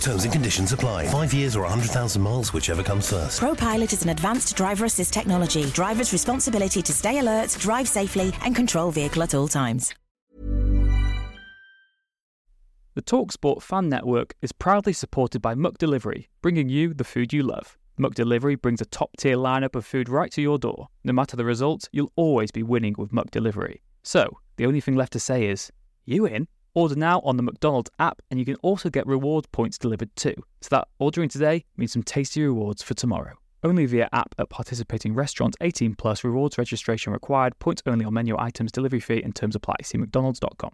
Terms and conditions apply. Five years or 100,000 miles, whichever comes first. ProPilot is an advanced driver assist technology. Driver's responsibility to stay alert, drive safely, and control vehicle at all times. The TalkSport fan network is proudly supported by McDelivery, bringing you the food you love. McDelivery brings a top tier lineup of food right to your door. No matter the result, you'll always be winning with McDelivery. So, the only thing left to say is, you in? Order now on the McDonald's app, and you can also get reward points delivered too. So that ordering today means some tasty rewards for tomorrow. Only via app at participating restaurants 18 plus rewards registration required, points only on menu items, delivery fee and terms apply. See McDonald's.com.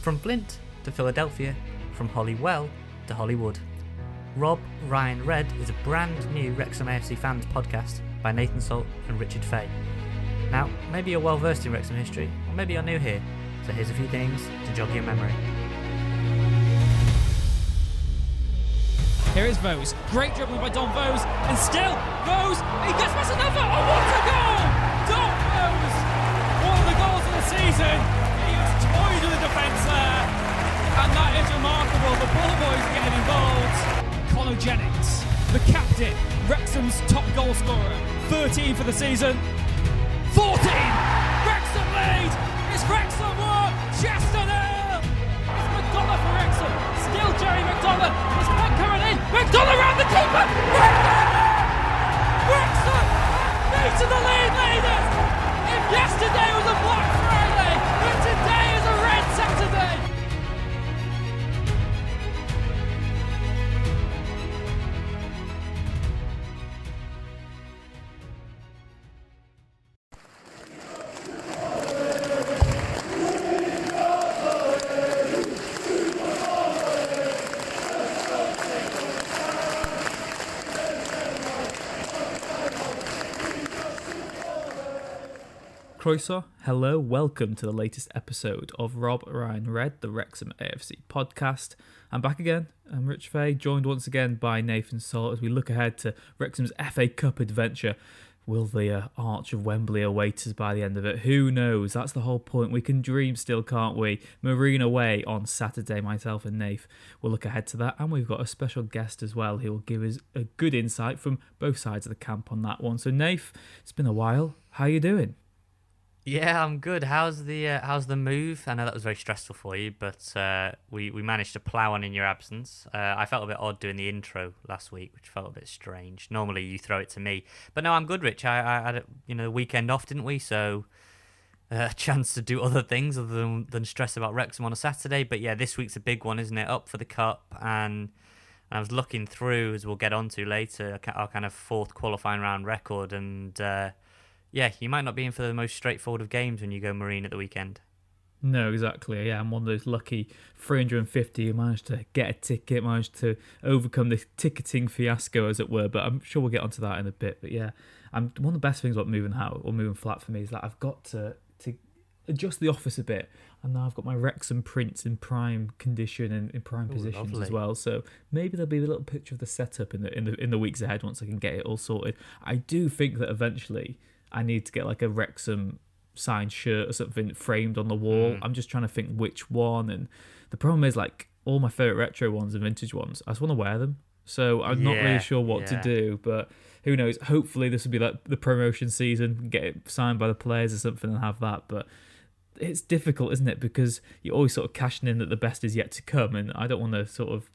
From Flint to Philadelphia, from Holywell to Hollywood. Rob Ryan Red is a brand new Wrexham AFC fans podcast by Nathan Salt and Richard Fay. Now, maybe you're well versed in Wrexham history, or maybe you're new here, so here's a few things to jog your memory. Here is Vose. Great dribbling by Dom Vose. And still, Vose, he gets past another. Oh, what a goal! Dom Vose! One of the goals of the season. He was toyed with the defence there. And that is remarkable. The ball boys getting involved. Connor Jennings, the captain, Wrexham's top goal scorer. 13 for the season. 14! Wrexham lead! It's Wrexham 1, Chester nil! It's McDonough for Wrexham. Still Jerry McDonough. It's back coming in. McDonough around the keeper. Wrexham! Wrexham! To the lead leaders! If yesterday was a Black Friday, then today is a Red Saturday! Croeso, hello, welcome to the latest episode of Rob Ryan Red, the Wrexham AFC podcast. I'm back again. I'm Rich Fay, joined once again by Nathan Salt as we look ahead to Wrexham's FA Cup adventure. Will the uh, Arch of Wembley await us by the end of it? Who knows? That's the whole point. We can dream still, can't we? Marine away on Saturday, myself and Nath. We'll look ahead to that. And we've got a special guest as well who will give us a good insight from both sides of the camp on that one. So, Nath, it's been a while. How you doing? Yeah, I'm good. How's the uh, how's the move? I know that was very stressful for you, but uh, we we managed to plough on in your absence. Uh, I felt a bit odd doing the intro last week, which felt a bit strange. Normally you throw it to me, but no, I'm good, Rich. I, I had a, you know the weekend off, didn't we? So uh, a chance to do other things other than than stress about Wrexham on a Saturday. But yeah, this week's a big one, isn't it? Up for the cup and. And I was looking through, as we'll get onto later, our kind of fourth qualifying round record, and uh, yeah, you might not be in for the most straightforward of games when you go Marine at the weekend. No, exactly. Yeah, I'm one of those lucky 350 who managed to get a ticket, managed to overcome the ticketing fiasco, as it were. But I'm sure we'll get onto that in a bit. But yeah, I'm one of the best things about moving out or moving flat for me is that I've got to to adjust the office a bit, and now I've got my Wrexham prints in prime condition and in prime Ooh, positions as well. So maybe there'll be a little picture of the setup in the in the in the weeks ahead once I can get it all sorted. I do think that eventually I need to get like a Wrexham signed shirt or something framed on the wall. Mm. I'm just trying to think which one. And the problem is like all my favorite retro ones and vintage ones. I just want to wear them. So I'm not really sure what yeah. to do, but who knows? Hopefully this will be like the promotion season, get it signed by the players or something and have that. But it's difficult, isn't it? Because you're always sort of cashing in that the best is yet to come, and I don't want to sort of.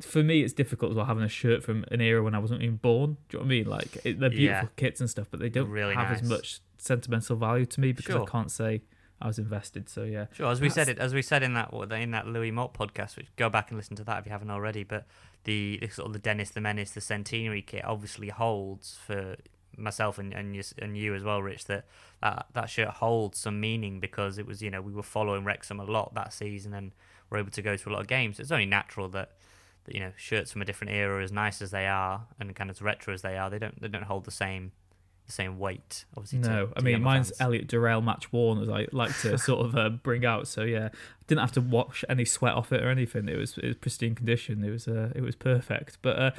For me, it's difficult as well having a shirt from an era when I wasn't even born. Do you know what I mean? Like it, they're beautiful Yeah. kits and stuff, but they don't Really have as much sentimental value to me because I can't say I was invested. So yeah, Sure, as we said it, as we said in that in that Louis Mott podcast, which go back and listen to that if you haven't already. But the, the sort of the Dennis the Menace, the Centenary kit, obviously holds for myself and and you, and you as well, Rich. That, that that shirt holds some meaning because it was you know we were following Wrexham a lot that season and were able to go to a lot of games. It's only natural that. You know, shirts from a different era, as nice as they are and kind of as retro as they are, they don't they don't hold the same the same weight. Obviously, No, to I mean mine's fans. Elliott Durrell match worn, as I like to sort of uh, bring out. So yeah, didn't have to wash any sweat off it or anything. It was it was pristine condition. It was uh, it was perfect. But uh,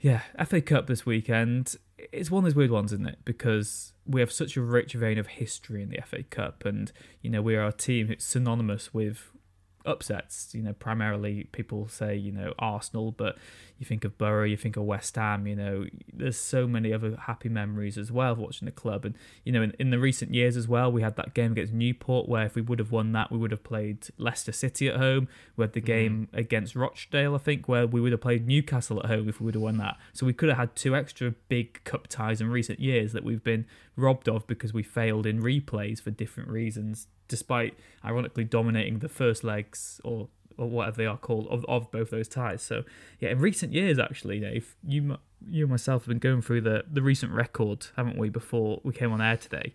yeah, FA Cup this weekend. It's one of those weird ones, isn't it? Because we have such a rich vein of history in the FA Cup, and you know we are a team who's synonymous with upsets. You know, primarily people say you know Arsenal, but you think of Borough, you think of West Ham. You know, there's so many other happy memories as well of watching the club. And you know, in, in the recent years as well, we had that game against Newport where if we would have won that, we would have played Leicester City at home. We had the mm-hmm. game against Rochdale, I think, where we would have played Newcastle at home if we would have won that. So we could have had two extra big cup ties in recent years that we've been robbed of because we failed in replays for different reasons despite ironically dominating the first legs or or whatever they are called of, of both those ties. So yeah, in recent years actually, Dave, you you and myself have been going through the the recent record, haven't we? Before we came on air today,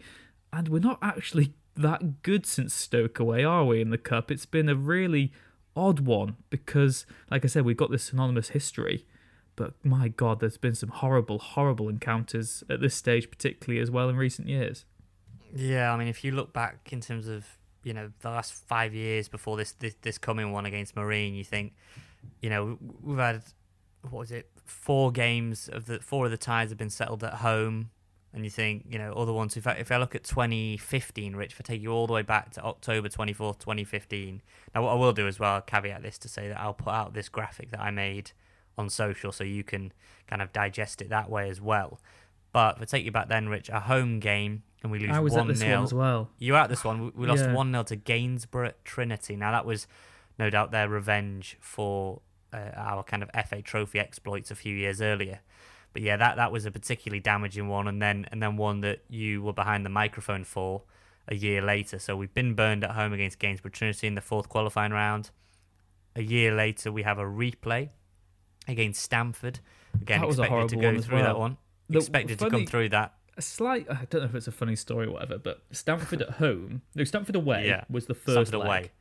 and we're not actually that good since Stoke away, are we? In the cup, it's been a really odd one because, like I said, we've got this synonymous history. But my God, there's been some horrible, horrible encounters at this stage, particularly as well in recent years. Yeah, I mean, if you look back in terms of you know the last five years before this this, this coming one against Marine, you think you know we've had what was it four games of the four of the ties have been settled at home, and you think you know other ones. If I, if I look at 2015, Rich, if I take you all the way back to October 24th, 2015. Now what I will do as well, caveat this to say that I'll put out this graphic that I made on social so you can kind of digest it that way as well. But if I take you back then, Rich, a home game and we lose I was one at this nil. one as well. You were at this one. We, lost Yeah. one 0 to Gainsborough Trinity. Now that was no doubt their revenge for uh, our kind of FA Trophy exploits a few years earlier. But yeah, that that was a particularly damaging one, and then and then one that you were behind the microphone for a year later. So we've been burned at home against Gainsborough Trinity in the fourth qualifying round. A year later, we have a replay against Stamford. Again, That was expected to go through that one. Expected to come through that. a slight I don't know if it's a funny story or whatever, but Stamford at home no Stamford away Yeah. was the first Stamford leg, away.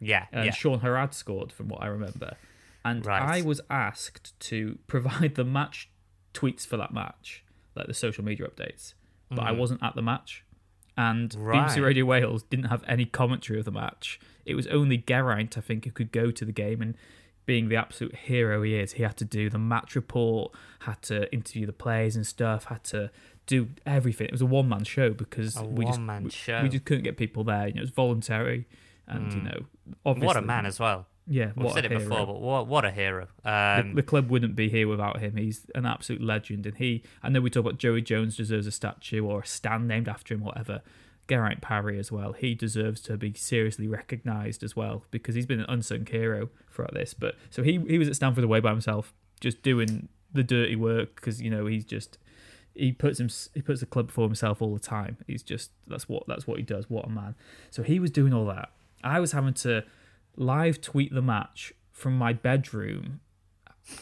Yeah, and yeah. Shaun Harrad scored from what I remember. And Right. I was asked to provide the match tweets for that match, like the social media updates. But I wasn't at the match. And BBC Mm. Radio Wales didn't have any commentary of the match. It was only Geraint, I think, who could go to the game and being the absolute hero he is, he had to do the match report, had to interview the players and stuff, had to do everything. It was a one man show because A we just we, we just couldn't get people there. You know, it was voluntary, and you know, obviously, Mm. What a man as well. Yeah, We've said it hero. before, but what what a hero. The, Um, the club wouldn't be here without him. He's an absolute legend, and he. I know we talk about Joey Jones deserves a statue or a stand named after him, whatever. Geraint Parry as well. He deserves to be seriously recognised as well because he's been an unsung hero throughout this. But so he he was at Stamford away by himself, just doing the dirty work because you know he's just he puts him he puts the club before himself all the time. He's just that's what that's what he does. What a man! So he was doing all that. I was having to live tweet the match from my bedroom,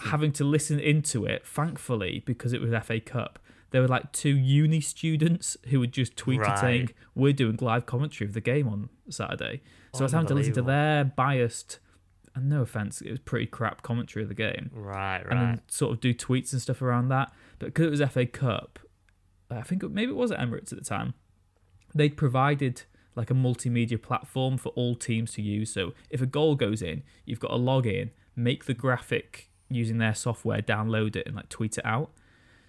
having to listen into it. Thankfully, because it was FA Cup, there were like two uni students who had just tweeted Right. saying we're doing live commentary of the game on Saturday. So I was having to listen to their biased. And no offense, it was pretty crap commentary of the game right, right. and then sort of do tweets and stuff around that. But because it was FA Cup, uh, I think it, maybe it was at Emirates at the time, they'd provided like a multimedia platform for all teams to use. So if a goal goes in, you've got to log in, make the graphic using their software, download it, and like tweet it out.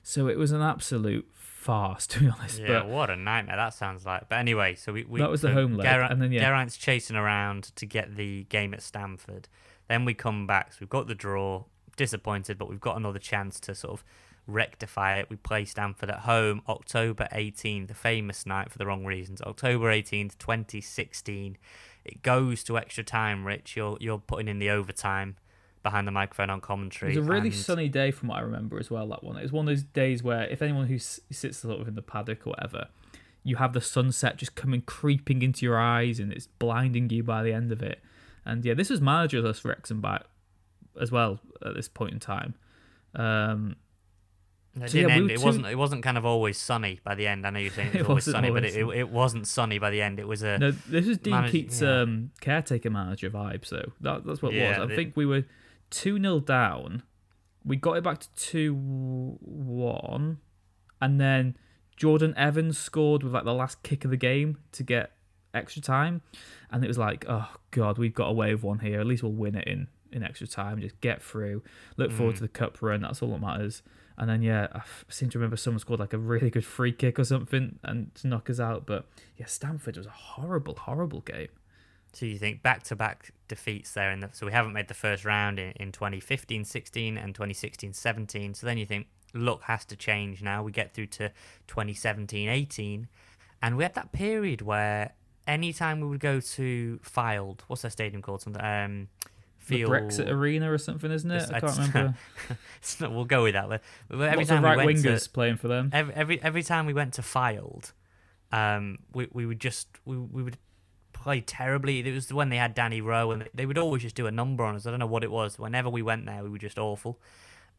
So it was an absolute farce, to be honest. Yeah, but what a nightmare that sounds like. But anyway, so we, we That was the home leg, Geraint- and then, yeah. Geraint's chasing around to get the game at Stamford. Then we come back, so we've got the draw. Disappointed, but we've got another chance to sort of rectify it. We play Stamford at home, October 18th, the famous night for the wrong reasons. October 18th, 2016. It goes to extra time, Rich. You're you're putting in the overtime behind the microphone on commentary. It was a really and- sunny day from what I remember as well. That one. It was one of those days where if anyone who s- sits sort of in the paddock or whatever, you have the sunset just coming creeping into your eyes and it's blinding you by the end of it. And yeah, this was managerless Wrexham back as well at this point in time. Um, It, So, didn't we end. were it wasn't. It wasn't kind of always sunny by the end. I know you're saying it was It always sunny, but it, it, it wasn't sunny by the end. It was a no, this was Dean manage- Keates' yeah. um, caretaker manager vibe. So that, that's what it Yeah, was. I think we were two 0 down. We got it back to two one, and then Jordan Evans scored with like the last kick of the game to get extra time, and it was like, oh god, we've got away with one here. At least we'll win it in in extra time. Just get through. Look forward Mm. to the cup run. That's all that matters. And then yeah, I seem to remember someone scored like a really good free kick or something and to knock us out. But yeah, Stamford was a horrible, horrible game. So you think back to back defeats there, in the, so we haven't made the first round in, in 2015 16 and 2016 17. So then you think, look, has to change now. We get through to 2017 18, and we had that period where anytime we would go to Fylde, what's that stadium called? Something, um, The Brexit Arena or something, isn't it? I can't remember. not- we'll go with that. But every Lots time of we right to- wingers playing for them. every every every time we went to Fylde, um, we we would just we we would play terribly. It was when they had Danny Rowe, and they would always just do a number on us. I don't know what it was. Whenever we went there, we were just awful.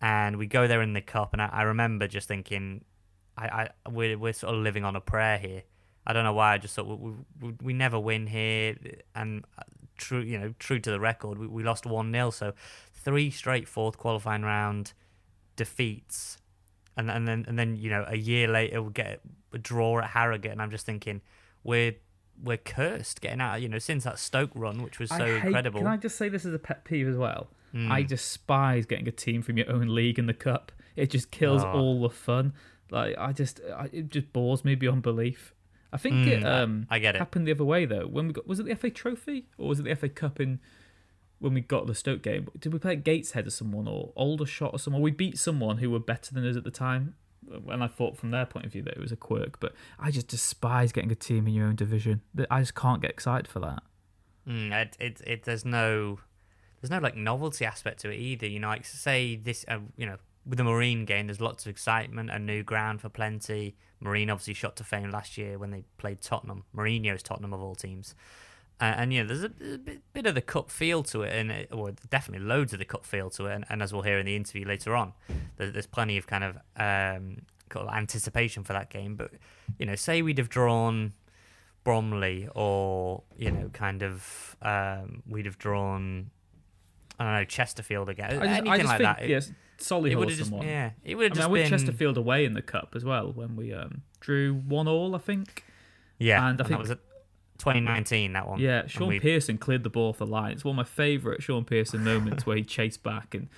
And we go there in the cup, and I, I remember just thinking, I, I we're we're sort of living on a prayer here. I don't know why. I just thought we we, we never win here, and uh, true you know true to the record, we, we lost one 0 So three straight fourth qualifying round defeats and and then and then you know a year later we get a draw at Harrogate, and I'm just thinking we're we're cursed getting out. You know, since that Stoke run, which was so I hate, incredible. Can I just say this is a pet peeve as well? Mm. I despise getting a team from your own league in the cup. It just kills Oh. all the fun. Like I just, I, it just bores me beyond belief. I think it Mm, I- um I get it. happened the other way though. When we got was it the FA Trophy or was it the FA Cup in when we got the Stoke game? Did we play at Gateshead or someone or Aldershot or someone? We beat someone who were better than us at the time. And I thought from their point of view that it was a quirk, but I just despise getting a team in your own division. I just can't get excited for that. Mm, it, it, it, there's no, there's no like novelty aspect to it either. You know, like say this, uh, you know, with the Marine game, there's lots of excitement, a new ground for plenty. Marine obviously shot to fame last year when they played Tottenham, Mourinho's Tottenham of all teams. And you know, there's a, a bit, bit of the cup feel to it, and it, or definitely loads of the cup feel to it. And, and as we'll hear in the interview later on, there, there's plenty of kind of um, kind of anticipation for that game. But you know, say we'd have drawn Bromley, or you know, kind of um, we'd have drawn I don't know Chesterfield again, I just, anything like think, that. Yes, Solihull it would've just- yeah, it would've I mean, just I went been- Chesterfield away in the cup as well when we um, drew one all, I think. Yeah, and I and think that was 2019. That one. Yeah, Shaun we- Pearson cleared the ball off the line. It's one of my favourite Shaun Pearson moments where he chased back and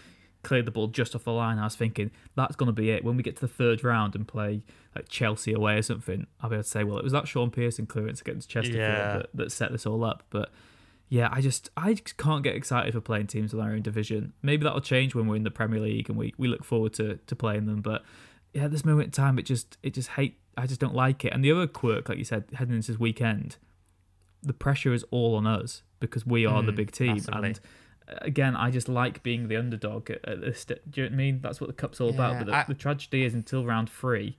cleared the ball just off the line. I was thinking that's going to be it. When we get to the third round and play like Chelsea away or something, I'll be able to say, well, it was that Shaun Pearson clearance against Chesterfield Yeah. that, that set this all up. But yeah, I just I just can't get excited for playing teams in our own division. Maybe that'll change when we're in the Premier League and we, we look forward to, to playing them. But yeah, at this moment in time, it just it just hate. I just don't like it. And the other quirk, like you said, heading into this weekend, the pressure is all on us because we are the Mm, big team. And uh, again, I just like being the underdog at, this. st- Do you know what I mean? That's what the cup's all about. But the, I- the tragedy is until round three.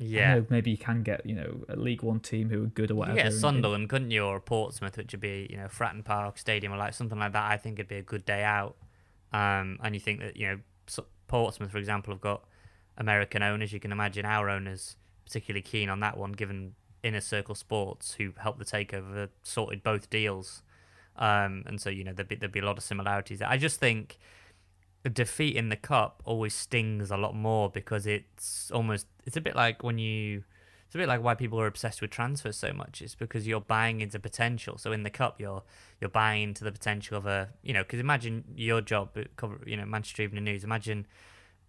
Yeah. maybe you can get you know a League One team who are good or whatever. and- Sunderland, couldn't you, or Portsmouth, which would be you know Fratton Park Stadium or like something like that. I think it'd be a good day out. Um, and you think that you know Portsmouth, for example, have got American owners. You can imagine our owners particularly keen on that one, given Inner Circle Sports, who helped the takeover, sorted both deals. Um, and so you know there'd be there'd be a lot of similarities. I just think a defeat in the cup always stings a lot more because it's almost it's a bit like when you it's a bit like why people are obsessed with transfers so much. It's because you're buying into potential. So in the cup, you're you're buying into the potential of a you know because imagine your job cover you know Manchester Evening News. Imagine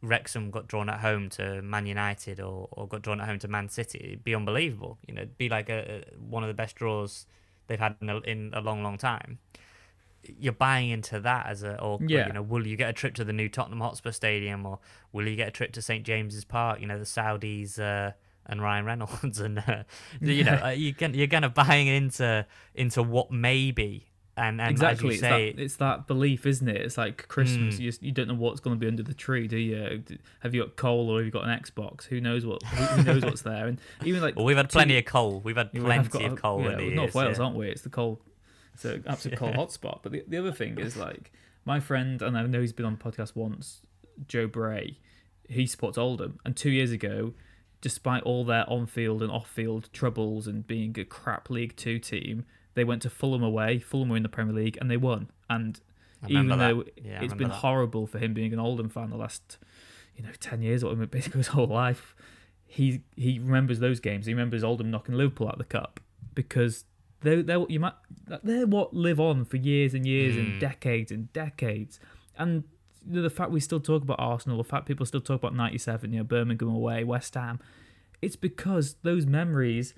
Wrexham got drawn at home to Man United or, or got drawn at home to Man City. It'd be unbelievable. You know, it'd be like a, a one of the best draws they've had in a, in a long long time. You're buying into that as a or Yeah. you know will you get a trip to the new Tottenham Hotspur Stadium or will you get a trip to St James's Park? You know the Saudis uh, and Ryan Reynolds and uh, you know uh, you can, you're kind of buying into into what maybe And, and exactly, as it's say, that, it's that belief, isn't it? It's like Christmas. Mm. You, just, you don't know what's going to be under the tree, do you? Have you got coal or have you got an Xbox? Who knows what? Who, knows what's there? And even like, well, we've had two- plenty of coal. We've had plenty got of coal yeah, in the years. North Wales, yeah. aren't we? It's the coal. It's an absolute coal hotspot. But the, the other thing is like my friend, and I know he's been on the podcast once, Joe Bray. He supports Oldham, and two years ago, despite all their on-field and off-field troubles and being a crap League Two team, they went to Fulham away. Fulham were in the Premier League, and they won. And even though Yeah, it's been that. horrible for him being an Oldham fan the last, you know, ten years or basically his whole life, he he remembers those games. He remembers Oldham knocking Liverpool out of the cup because they they you might they're what live on for years and years Hmm. and decades and decades. And you know, the fact we still talk about Arsenal, the fact people still talk about '97, you know, Birmingham away, West Ham, it's because those memories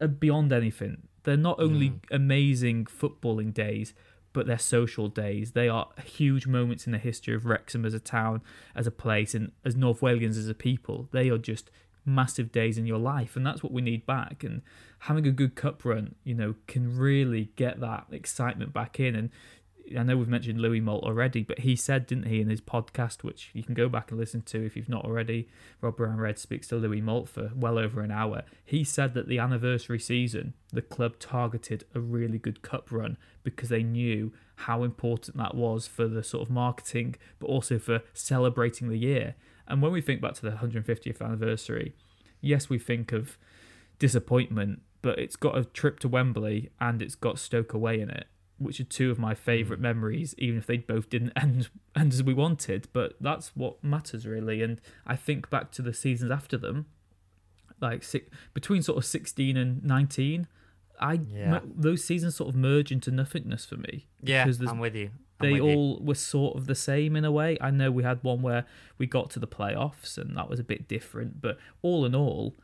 are beyond anything. They're not only mm. amazing footballing days, but they're social days. They are huge moments in the history of Wrexham as a town, as a place, and as North Walians as a people. They are just massive days in your life, and that's what we need back. And having a good cup run, you know, can really get that excitement back in. And I know we've mentioned Louis Malt already, but he said, didn't he, in his podcast, which you can go back and listen to if you've not already, Rob Ryan Red speaks to Louis Malt for well over an hour. He said that the anniversary season, the club targeted a really good cup run because they knew how important that was for the sort of marketing, but also for celebrating the year. And when we think back to the 150th anniversary, yes, we think of disappointment, but it's got a trip to Wembley and it's got Stoke away in it, which are two of my favourite hmm. memories, even if they both didn't end, end as we wanted. But that's what matters really. And I think back to the seasons after them, like six, between sort of 16 and 19. I Yeah. those seasons sort of merge into nothingness for me. Yeah, I'm with you. I'm they with you. all were sort of the same in a way. I know we had one where we got to the playoffs and that was a bit different, but all in all,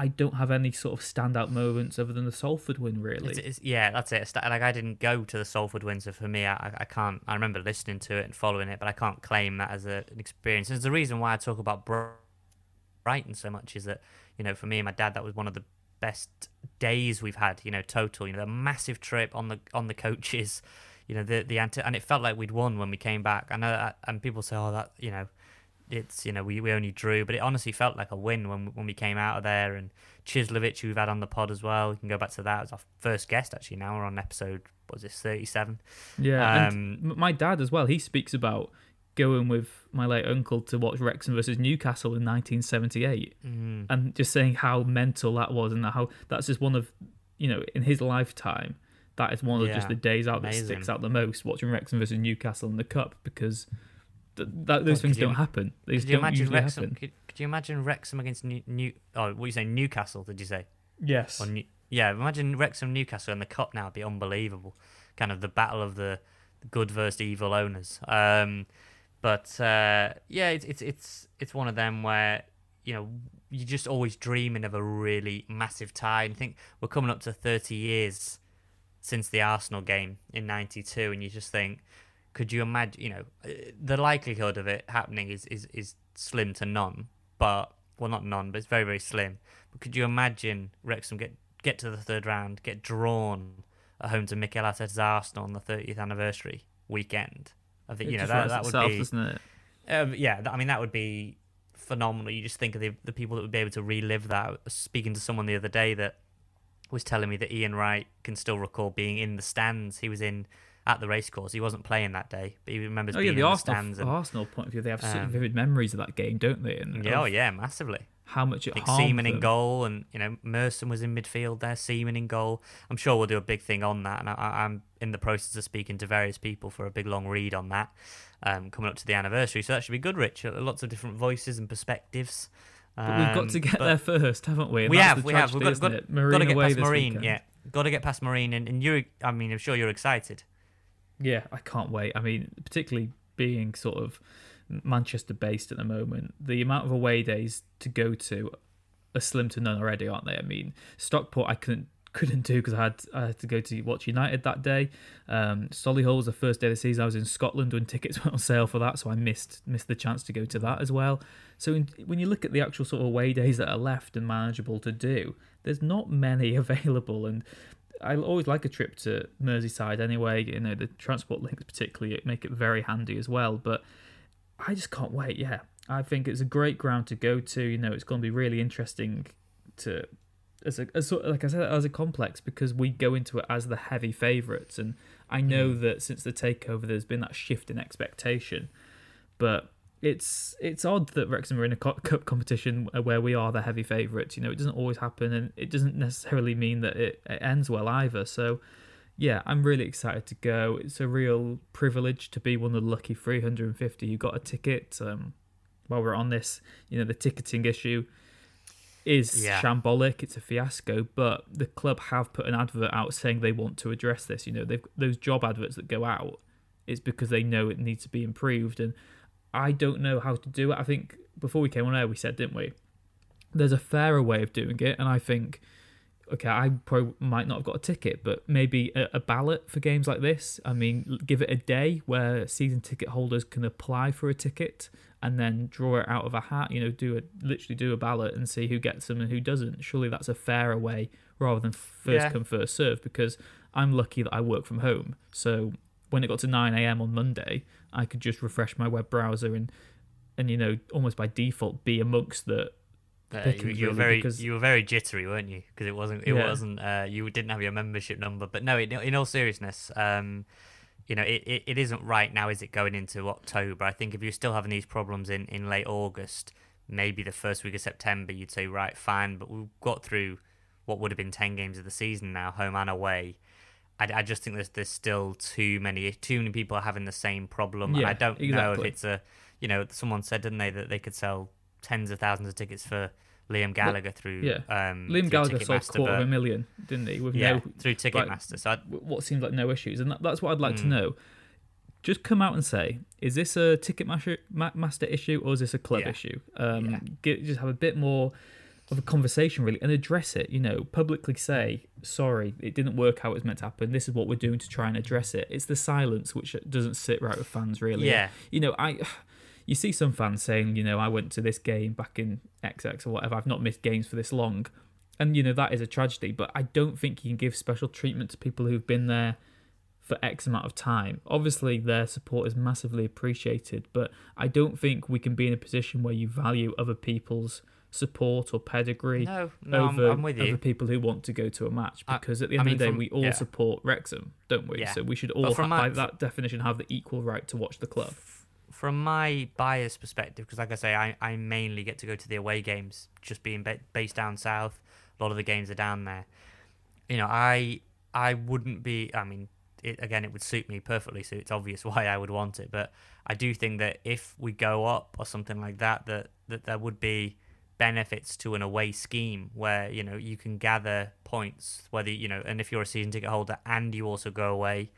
I don't have any sort of standout moments other than the Salford win, really. It's, it's, yeah, that's it. Like I didn't go to the Salford win, so for me, I, I can't. I remember listening to it and following it, but I can't claim that as a, an experience. And the reason why I talk about Br- Brighton so much is that you know, for me and my dad, that was one of the best days we've had. You know, total. You know, the massive trip on the on the coaches. You know, the the anti- and it felt like we'd won when we came back. I know that, and people say, oh, that you know, it's you know we, we only drew, but it honestly felt like a win when when we came out of there. And Chislovich, who we've had on the pod as well, we can go back to that as our first guest. Actually, now we're on episode what was this thirty seven. Yeah, Um, my dad as well. He speaks about going with my late uncle to watch Wrexham versus Newcastle in 1978, Mm. and just saying how mental that was, and how that's just one of, you know, in his lifetime, that is one of just the days out that amazing. sticks out the most. Watching Wrexham versus Newcastle in the cup because th- that, those things you- don't happen. They Could you don't imagine usually Wrexham? happen. Could, could you imagine Wrexham against New, New? Oh, what you say? Newcastle? Did you say? Yes. New, yeah, imagine Wrexham Newcastle in the cup now. It'd be unbelievable. Kind of the battle of the good versus evil owners. Um, but uh, yeah, it's it's it's it's one of them where you know you're just always dreaming of a really massive tie. And I think we're coming up to 30 years since the Arsenal game in '92, and you just think, could you imagine? You know, uh, the likelihood of it happening is is is slim to none. But well, not none, but it's very very slim. But could you imagine Wrexham get get to the third round, get drawn at home to Mikel Arteta's Arsenal on the 30th anniversary weekend? I think It you know that that would itself, be doesn't it? um, yeah, I mean that would be phenomenal. You just think of the the people that would be able to relive that. Speaking to someone the other day that was telling me that Ian Wright can still recall being in the stands. He was in at the racecourse. He wasn't playing that day, but he remembers Oh yeah, being the in Arsenal, the stands. And, Arsenal point of view, they have such um, vivid memories of that game, don't they? And yeah, oh yeah, massively. how much it harmed Seaman in goal, and you know Merson was in midfield there. Seaman in goal. I'm sure we'll do a big thing on that, and I, I'm in the process of speaking to various people for a big long read on that, um, coming up to the anniversary. So that should be good, Rich. Uh, Lots of different voices and perspectives. But we've got Um, to get but there first, haven't we? And we have, we have. We've tragedy, got, got, got to get past Marine. weekend. Yeah, got to get past Marine, and, and you. I mean, I'm sure you're excited. Yeah, I can't wait. I mean, particularly being sort of Manchester based at the moment, the amount of away days to go to are slim to none already, aren't they? I mean, Stockport I couldn't couldn't do because I had I had to go to watch United that day. Um, Solihull was the first day of the season. I was in Scotland when tickets went on sale for that, so I missed missed the chance to go to that as well. So in, when you look at the actual sort of away days that are left and manageable to do, there's not many available and I always like a trip to Merseyside anyway. You know, the transport links particularly make it very handy as well. But I just can't wait. Yeah, I think it's a great ground to go to. You know, it's going to be really interesting to as a as, like I said as a complex because we go into it as the heavy favourites, and I know Mm. that since the takeover, there's been that shift in expectation, but. It's it's odd that Wrexham are in a cup competition where we are the heavy favourites. You know, it doesn't always happen, and it doesn't necessarily mean that it, it ends well either. So, yeah, I'm really excited to go. It's a real privilege to be one of the lucky 350 who got a ticket. Um, while we're on this, you know, the ticketing issue is Yeah. shambolic. It's a fiasco, but the club have put an advert out saying they want to address this. You know, they've those job adverts that go out It's because they know it needs to be improved, and I don't know how to do it. I think before we came on air, we said, didn't we? There's a fairer way of doing it, and I think okay, I probably might not have got a ticket, but maybe a, a ballot for games like this. I mean, give it a day where season ticket holders can apply for a ticket and then draw it out of a hat. You know, do a literally do a ballot and see who gets them and who doesn't. Surely that's a fairer way rather than first Yeah. come first serve. Because I'm lucky that I work from home, so when it got to 9 a.m. on Monday, I could just refresh my web browser and and you know almost by default be amongst the Uh, you, you were very because- you were very jittery, weren't you? Because it wasn't it Yeah. wasn't uh, you didn't have your membership number. But no, in, in all seriousness, um, you know, it, it, it isn't right now, is it? Going into October, I think if you're still having these problems in, in late August, maybe the first week of September, you'd say right, fine. But we've got through what would have been ten games of the season now, home and away. I, I just think there's there's still too many too many people are having the same problem. and Yeah, I don't know if it's a you know someone said didn't they that they could sell tens of thousands of tickets for Liam Gallagher through yeah. um Liam through Gallagher sold Ticketmaster, quarter of a million, didn't he? With yeah no through like, Ticketmaster. so I, w- what seems like no issues, and that, that's what I'd like to Mm. know. Just come out and say, is this a Ticketmaster ma- master issue or is this a club Yeah. issue? Um, Yeah. get, just have a bit more of a conversation really and address it. You know, publicly say, sorry, it didn't work how it was meant to happen. This is what we're doing to try and address it. It's the silence which doesn't sit right with fans really. Yeah. You know, I. You see some fans saying, you know, I went to this game back in XX or whatever. I've not missed games for this long. And, you know, that is a tragedy, but I don't think you can give special treatment to people who've been there for X amount of time. Obviously, their support is massively appreciated, but I don't think we can be in a position where you value other people's support or pedigree No, no, I'm- over I'm with you. other people who want to go to a match. I- Because at the I end mean, of the day, from- we all yeah. support Wrexham, don't we? Yeah. So we should all, from ha- by that definition, have the equal right to watch the club. from my bias perspective, because like I say, I, I mainly get to go to the away games, just being ba- based down south. A lot of the games are down there. You know, I I wouldn't be. I mean, it, again, it would suit me perfectly, so it's obvious why I would want it. But I do think that if we go up or something like that, that that there would be benefits to an away scheme where you know you can gather points whether you know and if you're a season ticket holder and you also go away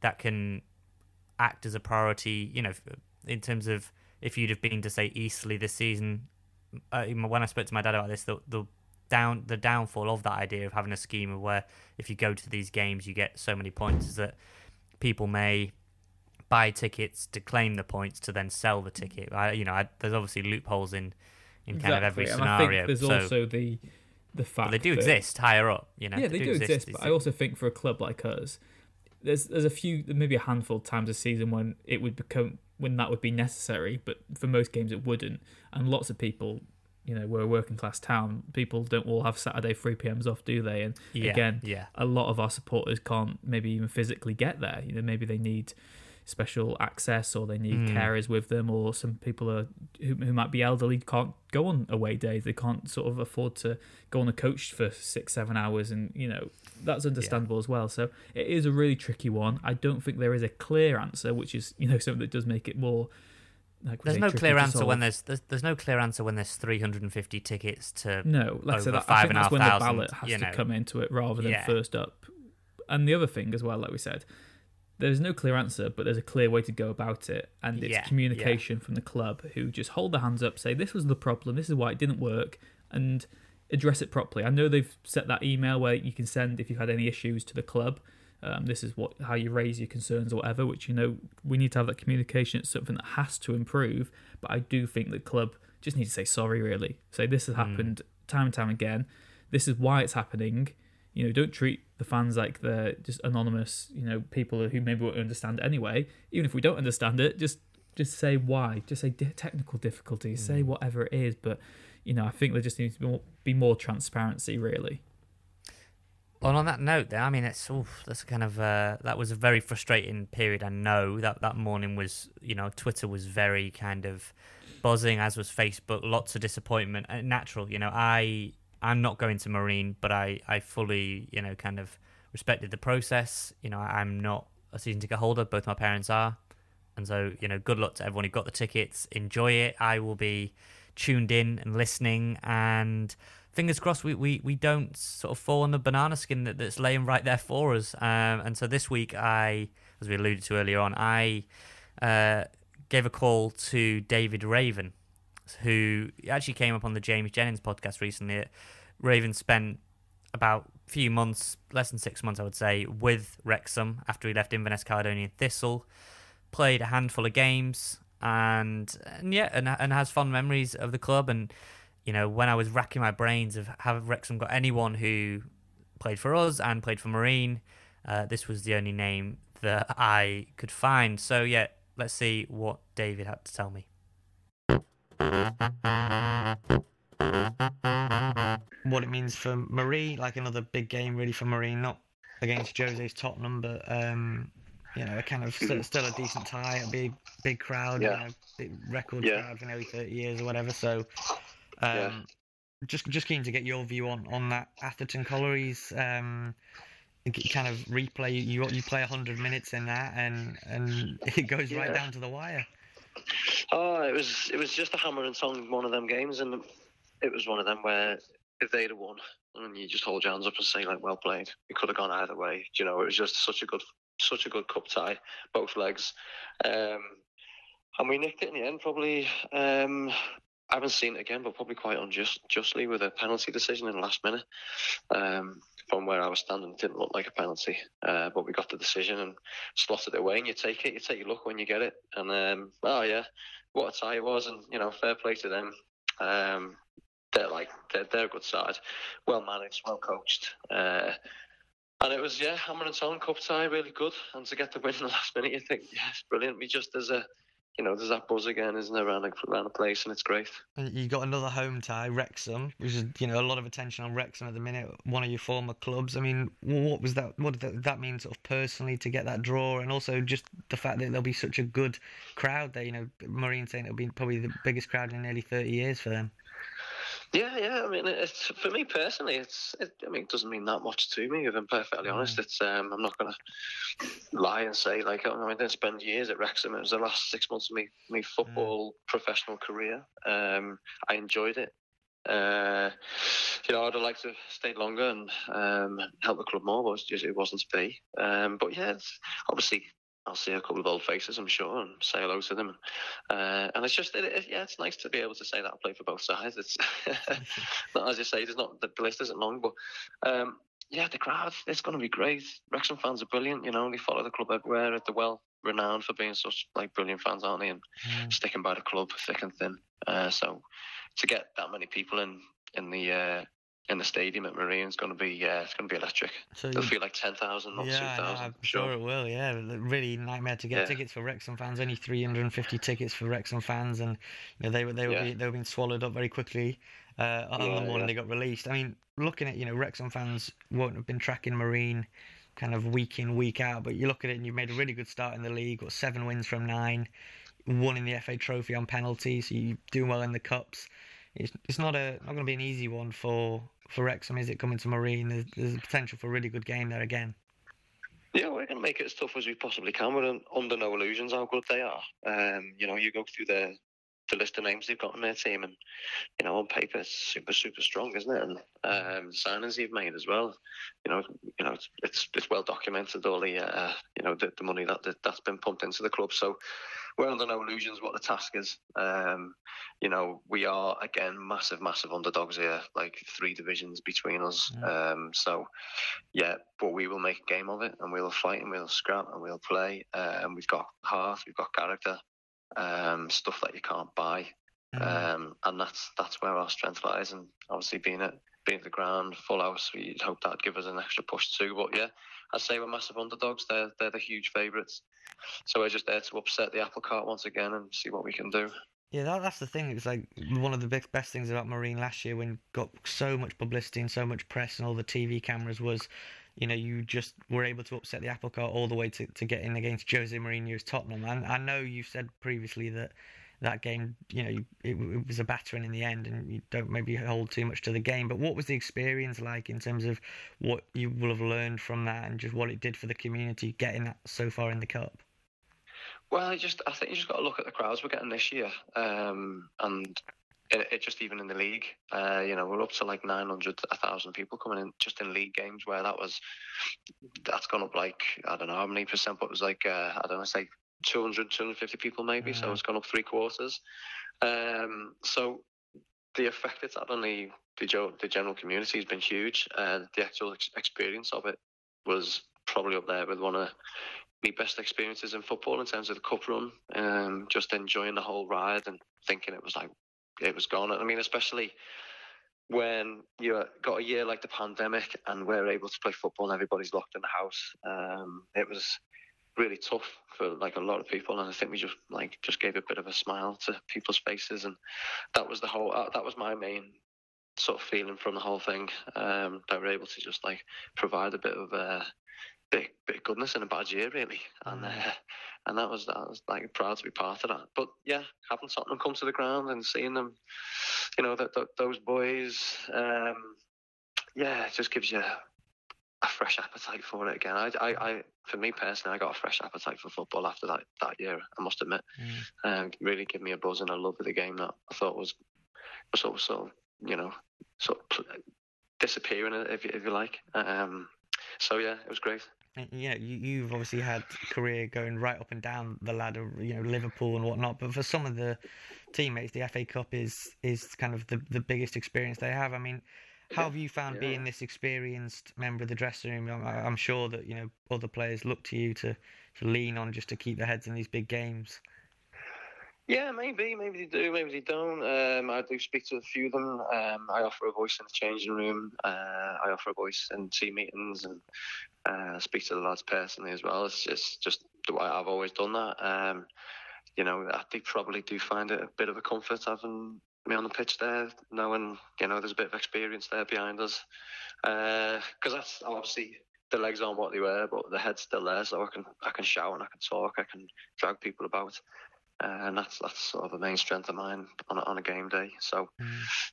that can act as a priority you know in terms of if you'd have been to say Eastleigh this season uh, when I spoke to my dad about this the, the down the downfall of that idea of having a scheme where if you go to these games you get so many points is that people may buy tickets to claim the points to then sell the ticket. I, you know I, there's obviously loopholes in in kind of every Exactly, and I scenario think there's so also the the fact they do that- exist higher up you know yeah, they, do exist. But I also think for a club like us, there's there's a few, maybe a handful of times a season when it would become when that would be necessary, but for most games it wouldn't. And lots of people, you know, we're a working class town. People don't all have Saturday three PMs off, do they? And Yeah, again, yeah. a lot of our supporters can't maybe even physically get there. You know, maybe they need special access or they need Mm. carers with them or some people are who, who might be elderly can't go on away days they can't sort of afford to go on a coach for six seven hours and you know that's understandable as well so it is a really tricky one i don't think there is a clear answer which is you know something that does make it more like There's no clear answer when there's, there's there's no clear answer when there's 350 tickets to No, like I over said, I five think and a that's half when the thousand, ballot has you to know. come into it rather than Yeah. first up. And the other thing as well, like we said, there's no clear answer, but there's a clear way to go about it, and it's Yeah, yeah. communication from the club who just hold their hands up, say this was the problem, this is why it didn't work, and address it properly. I know they've set that email where you can send if you've had any issues to the club. Um, this is what how you raise your concerns or whatever. Which you know we need to have that communication. It's something that has to improve. But I do think the club just need to say sorry. Really, say this has happened time and time again. This is why it's happening. You know, don't treat the fans like the just anonymous, you know, people who maybe won't understand anyway. Even if we don't understand it, just just say why, just say technical difficulties, mm. say whatever it is. But you know, I think there just needs to be more, be more transparency, really. Well, on that note, there, I mean, it's oof, that's kind of uh, that was a very frustrating period. I know that that morning was, you know, Twitter was very kind of buzzing, as was Facebook. Lots of disappointment. Uh, natural, you know. I I'm not going to Marine, but I I fully, you know, kind of respected the process. You know, I'm not a season ticket holder. Both my parents are, and so you know, good luck to everyone who got the tickets. Enjoy it. I will be tuned in and listening and fingers crossed we, we, we don't sort of fall on the banana skin that, that's laying right there for us. Um, and so this week, I, as we alluded to earlier on, I uh, gave a call to David Raven, who actually came up on the James Jennings podcast recently. Raven spent about a few months, less than six months, I would say, with Wrexham after he left Inverness Caledonian Thistle. Played a handful of games and, and yeah, and, and has fond memories of the club and you know, when I was racking my brains of have Wrexham got anyone who played for us and played for Marine, uh, this was the only name that I could find. So yeah, let's see what David had to tell me. What it means for Marine, like another big game really for Marine, not against Jose's Tottenham, but um, you know, a kind of still, still, a decent tie, a big big crowd, yeah. you know, big record yeah. crowd for nearly 30 years or whatever. So um, yeah. Just just keen to get your view on on that Atherton Collieries um, kind of replay. You you play hundred minutes in that, and and it goes right down to the wire. Oh, it was it was just a hammer and tongue one of them games, and it was one of them where if they'd have won, and you just hold your hands up and say like, "Well played." It could have gone either way. You know, it was just such a good such a good cup tie, both legs. Um, and we nicked it in the end, probably um, I haven't seen it again, but probably quite unjustly with a penalty decision in the last minute. Um, from where I was standing, it didn't look like a penalty, uh, but we got the decision and slotted it away. And you take it, you take your luck when you get it. And um, oh yeah, what a tie it was, and you know, fair play to them. Um, they're like they're, they're a good side, well managed, well coached. Uh, and it was yeah, hammer and tongue cup tie, really good. And to get the win in the last minute, you think yes, brilliant. We just as a you know, there's that buzz again, isn't there, around, around the place, and it's great. And you got another home tie, Wrexham, which is, you know, a lot of attention on Wrexham at the minute, one of your former clubs. I mean, what was that? What did that mean, sort of personally, to get that draw, and also just the fact that there'll be such a good crowd there? You know, Marine saying it'll be probably the biggest crowd in nearly 30 years for them. Yeah, yeah. I mean, it's for me personally. It's. It, I mean, it doesn't mean that much to me. If I'm perfectly mm. honest, it's. Um, I'm not gonna lie and say like, oh, I didn't spend years at Wrexham. It was the last six months of me, me football mm. professional career. Um, I enjoyed it. Uh, you know, I'd have liked to have stayed longer and um, help the club more, but it, just, it wasn't to be. Um, but yeah, obviously I'll see a couple of old faces, I'm sure, and say hello to them. Uh, and it's just, it, it, yeah, it's nice to be able to say that I play for both sides. It's not as you say, there's not the list isn't long, but um, yeah, the crowd, it's going to be great. Wrexham fans are brilliant. You know, they follow the club everywhere. They're well renowned for being such like brilliant fans, aren't they? And mm. sticking by the club thick and thin. Uh, so to get that many people in in the uh, in the stadium at Marine is going to be yeah, it's going to be electric. So It'll feel like ten thousand, not yeah, two thousand. I'm sure. sure. it will. Yeah, really nightmare to get yeah. tickets for Wrexham fans. Only three hundred and fifty tickets for Wrexham fans, and you know they were they were yeah. be, they were being swallowed up very quickly. Uh, on yeah, the morning they got released. I mean, looking at you know Wrexham fans won't have been tracking Marine kind of week in week out, but you look at it and you've made a really good start in the league. Got seven wins from nine, won in the FA Trophy on penalties. So you're doing well in the cups it's it's not a not going to be an easy one for for Wrexham, is it? Coming to Marine, there's, there's a potential for a really good game there again. Yeah, we're going to make it as tough as we possibly can. We're under no illusions how good they are. Um, you know, you go through the the list of names they've got on their team, and you know, on paper, it's super super strong, isn't it? And um, signings you've made as well. You know, you know, it's it's, it's well documented all the uh, you know the, the money that, that that's been pumped into the club. So we're under no illusions what the task is. Um, you know, we are again massive, massive underdogs here, like three divisions between us. Um, so, yeah, but we will make a game of it, and we'll fight, and we'll scrap, and we'll play. Uh, and we've got heart, we've got character, um, stuff that you can't buy. Mm. Um, and that's that's where our strength lies. And obviously, being at being at the ground, full house, we'd hope that'd give us an extra push too. But yeah, I'd say we're massive underdogs. They're they're the huge favourites. So we're just there to upset the apple cart once again and see what we can do. Yeah, that, that's the thing. It was like one of the big, best things about Marine last year when got so much publicity and so much press and all the TV cameras was, you know, you just were able to upset the apple cart all the way to, to get in against Jose Mourinho's Tottenham. And I know you've said previously that that game, you know, it, it, was a battering in the end, and you don't maybe hold too much to the game. But what was the experience like in terms of what you will have learned from that, and just what it did for the community getting that so far in the cup? Well, I just I think you just got to look at the crowds we're getting this year, um, and it, it, just even in the league, uh, you know, we're up to like 900, 1,000 people coming in just in league games where that was that's gone up like I don't know how many percent, but it was like uh, I don't know, say 200, 250 people maybe. So it's gone up three quarters. Um, so the effect it's had on the the, the general community has been huge. Uh, the actual ex- experience of it was probably up there with one of my best experiences in football in terms of the cup run. Um, just enjoying the whole ride and thinking it was like it was gone. I mean, especially when you got a year like the pandemic and we're able to play football and everybody's locked in the house. Um, it was really tough for like a lot of people, and I think we just like just gave a bit of a smile to people's faces, and that was the whole. Uh, that was my main sort of feeling from the whole thing. Um, that we're able to just like provide a bit of uh, bit, bit of goodness in a bad year, really, and mm. uh, and that was that was like proud to be part of that. But yeah, having Tottenham come to the ground and seeing them, you know, that, those boys, um, yeah, it just gives you a fresh appetite for it again. I, I, I, for me personally, I got a fresh appetite for football after that, that year. I must admit, mm. um, really gave me a buzz and a love of the game that I thought was sort of, sort of you know, sort of disappearing if you, if you like. Um, so yeah, it was great. Yeah, you, you've obviously had career going right up and down the ladder, you know, Liverpool and whatnot. But for some of the teammates, the FA Cup is is kind of the the biggest experience they have. I mean how have you found yeah. being this experienced member of the dressing room? I'm, I'm, sure that you know other players look to you to, to lean on just to keep their heads in these big games. Yeah, maybe, maybe they do, maybe they don't. Um, I do speak to a few of them. Um, I offer a voice in the changing room. Uh, I offer a voice in team meetings, and uh, speak to the lads personally as well. It's just, just the way I've always done that. Um, you know, they probably do find it a bit of a comfort having me on the pitch there, knowing you know there's a bit of experience there behind us. Because uh, that's obviously the legs aren't what they were, but the head's still there, so I can I can shout and I can talk, I can drag people about, uh, and that's that's sort of a main strength of mine on a, on a game day. So mm.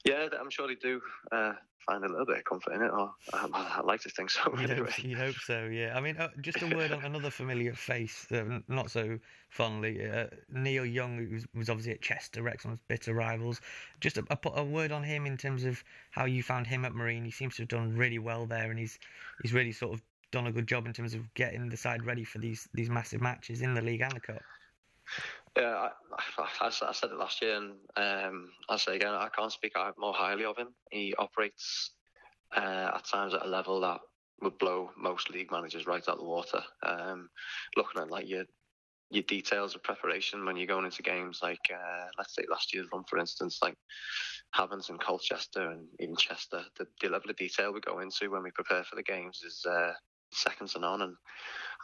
yeah, I'm sure they do uh, find a little bit of comfort in it, or um, I, like to think so. You anyway. hope, you hope so, yeah. I mean, uh, just a word on another familiar face, not so fondly. Uh, Neil Young, who was, was, obviously at Chester, Wrexham's bitter rivals. Just a, a, a, word on him in terms of how you found him at Marine. He seems to have done really well there, and he's he's really sort of done a good job in terms of getting the side ready for these these massive matches in the league and the cup. Yeah, I, I, I, said it last year, and um, I say again, I can't speak more highly of him. He operates uh, at times at a level that would blow most league managers right out the water. Um, looking at like your your details of preparation when you're going into games, like uh, let's say last year's run, for instance, like Havant and Colchester and even Chester, the, the, level of detail we go into when we prepare for the games is uh, second to none. And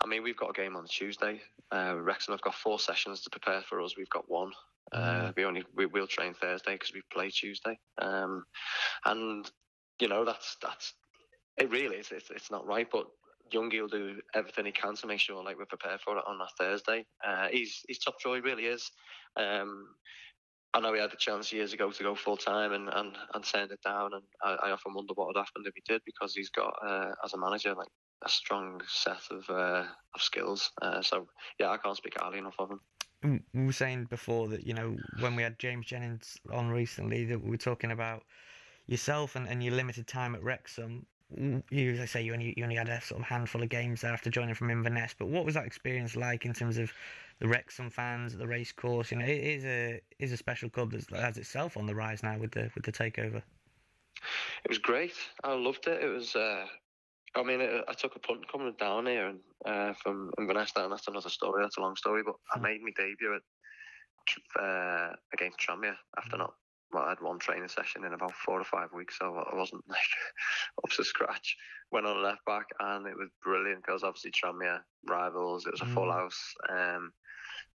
I mean, we've got a game on Tuesday. Uh, Wrexham have got four sessions to prepare for us. We've got one. Uh, mm. we only we will train Thursday because we play Tuesday. Um, and you know that's that's it. Really, is. It's, it's not right, but Youngie will do everything he can to make sure like we're prepared for it on that Thursday. Uh, he's he's top draw. He really is. Um, I know he had the chance years ago to go full time and, and, and turned it down, and I, I often wonder what would happen if he did because he's got uh, as a manager like a strong set of uh, of skills. Uh, so yeah, I can't speak highly enough of him. Mm, we were saying before that you know when we had James Jennings on recently that we were talking about yourself and, and your limited time at Wrexham. Mm, you, as I say, you only you only had a sort of handful of games there after joining from Inverness. But what was that experience like in terms of the Wrexham fans at the racecourse? You know, it is a is a special club that has itself on the rise now with the with the takeover. It was great. I loved it. It was uh, I mean, I took a punt coming down here and uh, from Inverness and That's another story. That's a long story. But I hmm. made my debut at uh, against Tranmere after hmm. not well, I had one training session in about four or five weeks, so I wasn't like up to scratch. Went on left back, and it was brilliant because obviously Tranmere rivals. It was a full mm. house, um,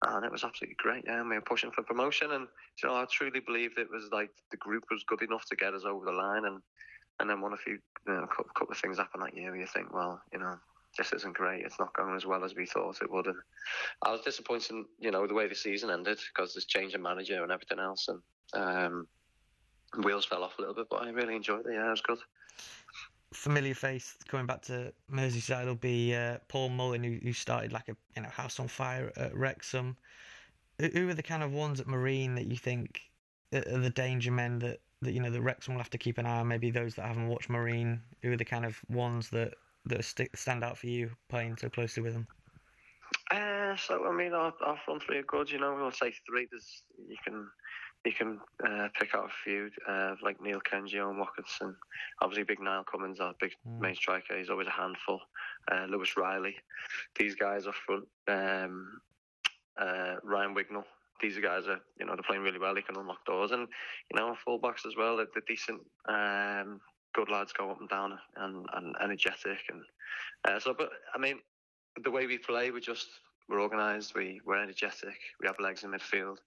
and it was absolutely great. Yeah, we were pushing for promotion, and you know, I truly believed it was like the group was good enough to get us over the line, and and then one a few, you know, a couple of things happen that year where you think, well, you know, this isn't great. It's not going as well as we thought it would. And I was disappointed, in, you know, with the way the season ended because there's change of manager and everything else, and um, wheels fell off a little bit. But I really enjoyed it. Yeah, it was good. Familiar face coming back to Merseyside will be uh, Paul Mullin, who, who started like a you know house on fire at Wrexham. Who are the kind of ones at Marine that you think are the danger men that that you know the Wrexham will have to keep an eye on? Maybe those that haven't watched Marine. Who are the kind of ones that that stick, stand out for you playing so closely with them? Uh, so I mean, our, our front three are good. You know, we'll say three. There's you can you can uh, pick out a few uh, like Neil Kengni and Watkinson. Obviously, big Niall Cummins, our big mm. main striker. He's always a handful. Uh, Lewis Riley. These guys up front. Um, uh, Ryan Wignall. These guys are, you know, they're playing really well. They can unlock doors, and you know, fullbacks as well. They're, they're decent. Um, good lads go up and down and, and energetic and uh, so but I mean the way we play we're just we're organised we we're energetic we have legs in midfield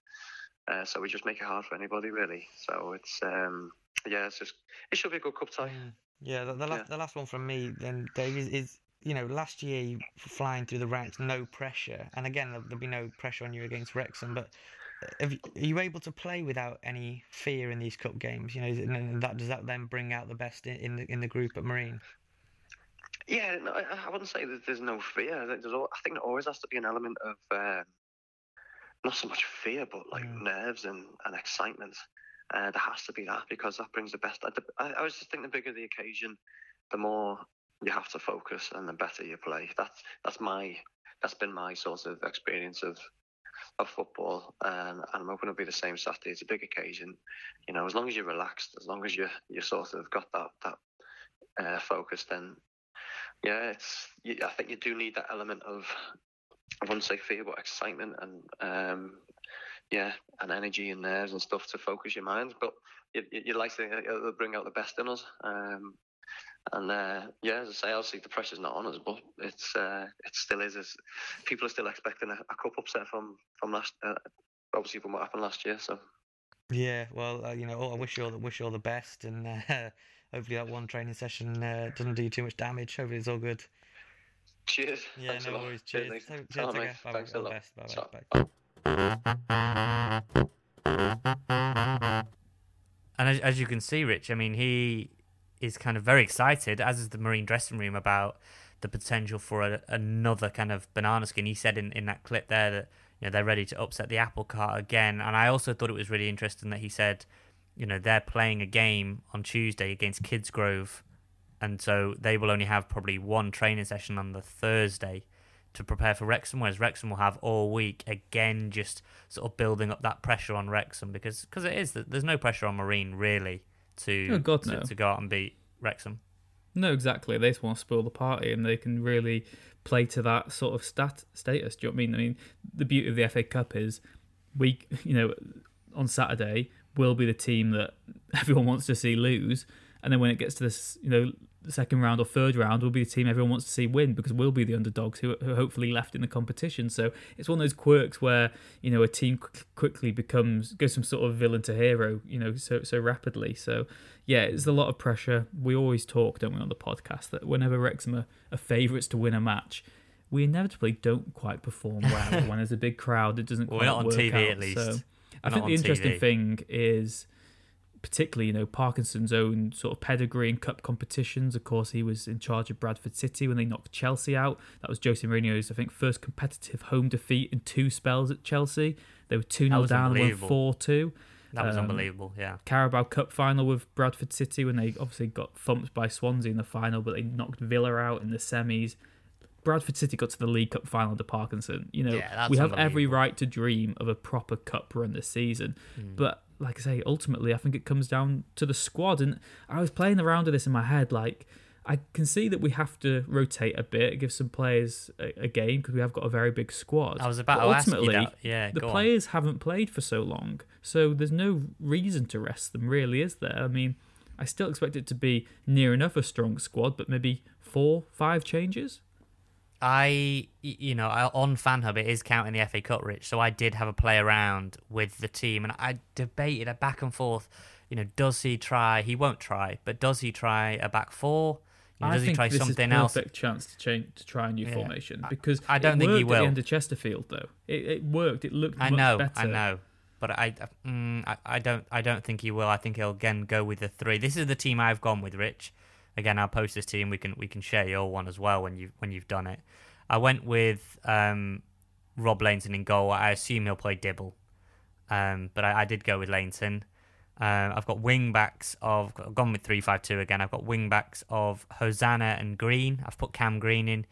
uh, so we just make it hard for anybody really so it's um, yeah it's just it should be a good cup tie mm. yeah the, the, last, yeah. the last one from me then Dave is, is you know, last year flying through the ranks, no pressure, and again there'll be no pressure on you against Wrexham. But you, are you able to play without any fear in these cup games? You know, that does that then bring out the best in, in the in the group at Marine? Yeah, no, I, I, wouldn't say that there's no fear. There's, I think there always has to be an element of um, not so much fear, but like mm. nerves and, and excitement. Uh, there has to be that because that brings the best. I, I, I was just thinking the bigger the occasion, the more you have to focus and the better you play. That's that's my that's been my sort of experience of of football, um, and I'm hoping it'll be the same Saturday. It's a big occasion, you know. As long as you're relaxed, as long as you you sort of got that that uh, focus, then yeah, it's. You, I think you do need that element of I wouldn't say fear, but excitement and um, yeah, and energy and nerves and stuff to focus your mind. But you, you, like to uh, bring out the best in us. Um, and uh, yeah, as I say, obviously the pressure's not on us, but it's uh, it still is. It's, people are still expecting a, a cup upset from from last, uh, obviously from what happened last year. So yeah, well, uh, you know, I wish you all the, wish you all the best, and uh, hopefully that one training session uh, doesn't do you too much damage. Hopefully it's all good. Cheers. Yeah, Thanks no worries. Cheers. Cheers. Cheers. Cheers. Cheers. Thanks a lot. Bye. Bye. Bye. And as, as you can see, Rich, I mean, he is kind of very excited, as is the Marine dressing room, about the potential for a, another kind of banana skin. He said in, in that clip there that you know they're ready to upset the apple cart again. And I also thought it was really interesting that he said, you know, they're playing a game on Tuesday against Kidsgrove, and so they will only have probably one training session on the Thursday to prepare for Wrexham, whereas Wrexham will have all week again, just sort of building up that pressure on Wrexham because cause it is that there's no pressure on Marine really to, oh God, no. to go out and beat Wrexham. No, exactly. They just want to spoil the party, and they can really play to that sort of stat status. Do you know what I mean? I mean, the beauty of the FA Cup is we, you know, on Saturday will be the team that everyone wants to see lose, and then when it gets to this, you know, second round or third round will be the team everyone wants to see win because we'll be the underdogs who, are hopefully left in the competition. So it's one of those quirks where you know a team quickly becomes goes from sort of villain to hero, you know, so so rapidly. So yeah, it's a lot of pressure. We always talk, don't we, on the podcast that whenever Wrexham are, are favourites to win a match. We inevitably don't quite perform well when there's a big crowd. It doesn't quite well, not on work TV out. at least. So I Not think the interesting TV. thing is particularly, you know, Parkinson's own sort of pedigree in cup competitions. Of course, he was in charge of Bradford City when they knocked Chelsea out. That was Jose Mourinho's, I think, first competitive home defeat in two spells at Chelsea. They were 2 0 down and won 4 2. That was Um, unbelievable. Yeah. Carabao Cup final with Bradford City when they obviously got thumped by Swansea in the final, but they knocked Villa out in the semis. Bradford City got to the League Cup final to Parkinson. You know, Yeah, we have every right to dream of a proper cup run this season. But like I say, ultimately, I think it comes down to the squad. And I was playing around with this in my head. Like, I can see that we have to rotate a bit, give some players a, a game because we have got a very big squad. I was about but to ultimately, ask you that. Yeah, the go on. players haven't played for so long, so there's no reason to rest them, really, is there? I mean, I still expect it to be near enough a strong squad, but maybe four, five changes. I, you know, I- on FanHub it is counting the FA Cup, Rich. So I did have a play around with the team, and I debated a back and forth. You know, does he try? He won't try, but does he try a back four? You know, I does he think try this something is else? perfect chance to change to try a new Yeah. formation because I don't it think he worked at will. the end of Chesterfield though. It, it worked. It looked I much know, better. I know, but I, mm, I, I don't, I don't think he will. I think he'll again go with the three. This is the team I've gone with, Rich. Again, I'll post this team. We can, we can share your one as well when you, when you've done it. I went with um, Rob Lainton in goal. I assume he'll play Dibble, um, but I, I did go with Lainton. Uh, I've got wing backs of I've gone with three five two again. I've got wing backs of Hosannah and Green. I've put Cam Green in.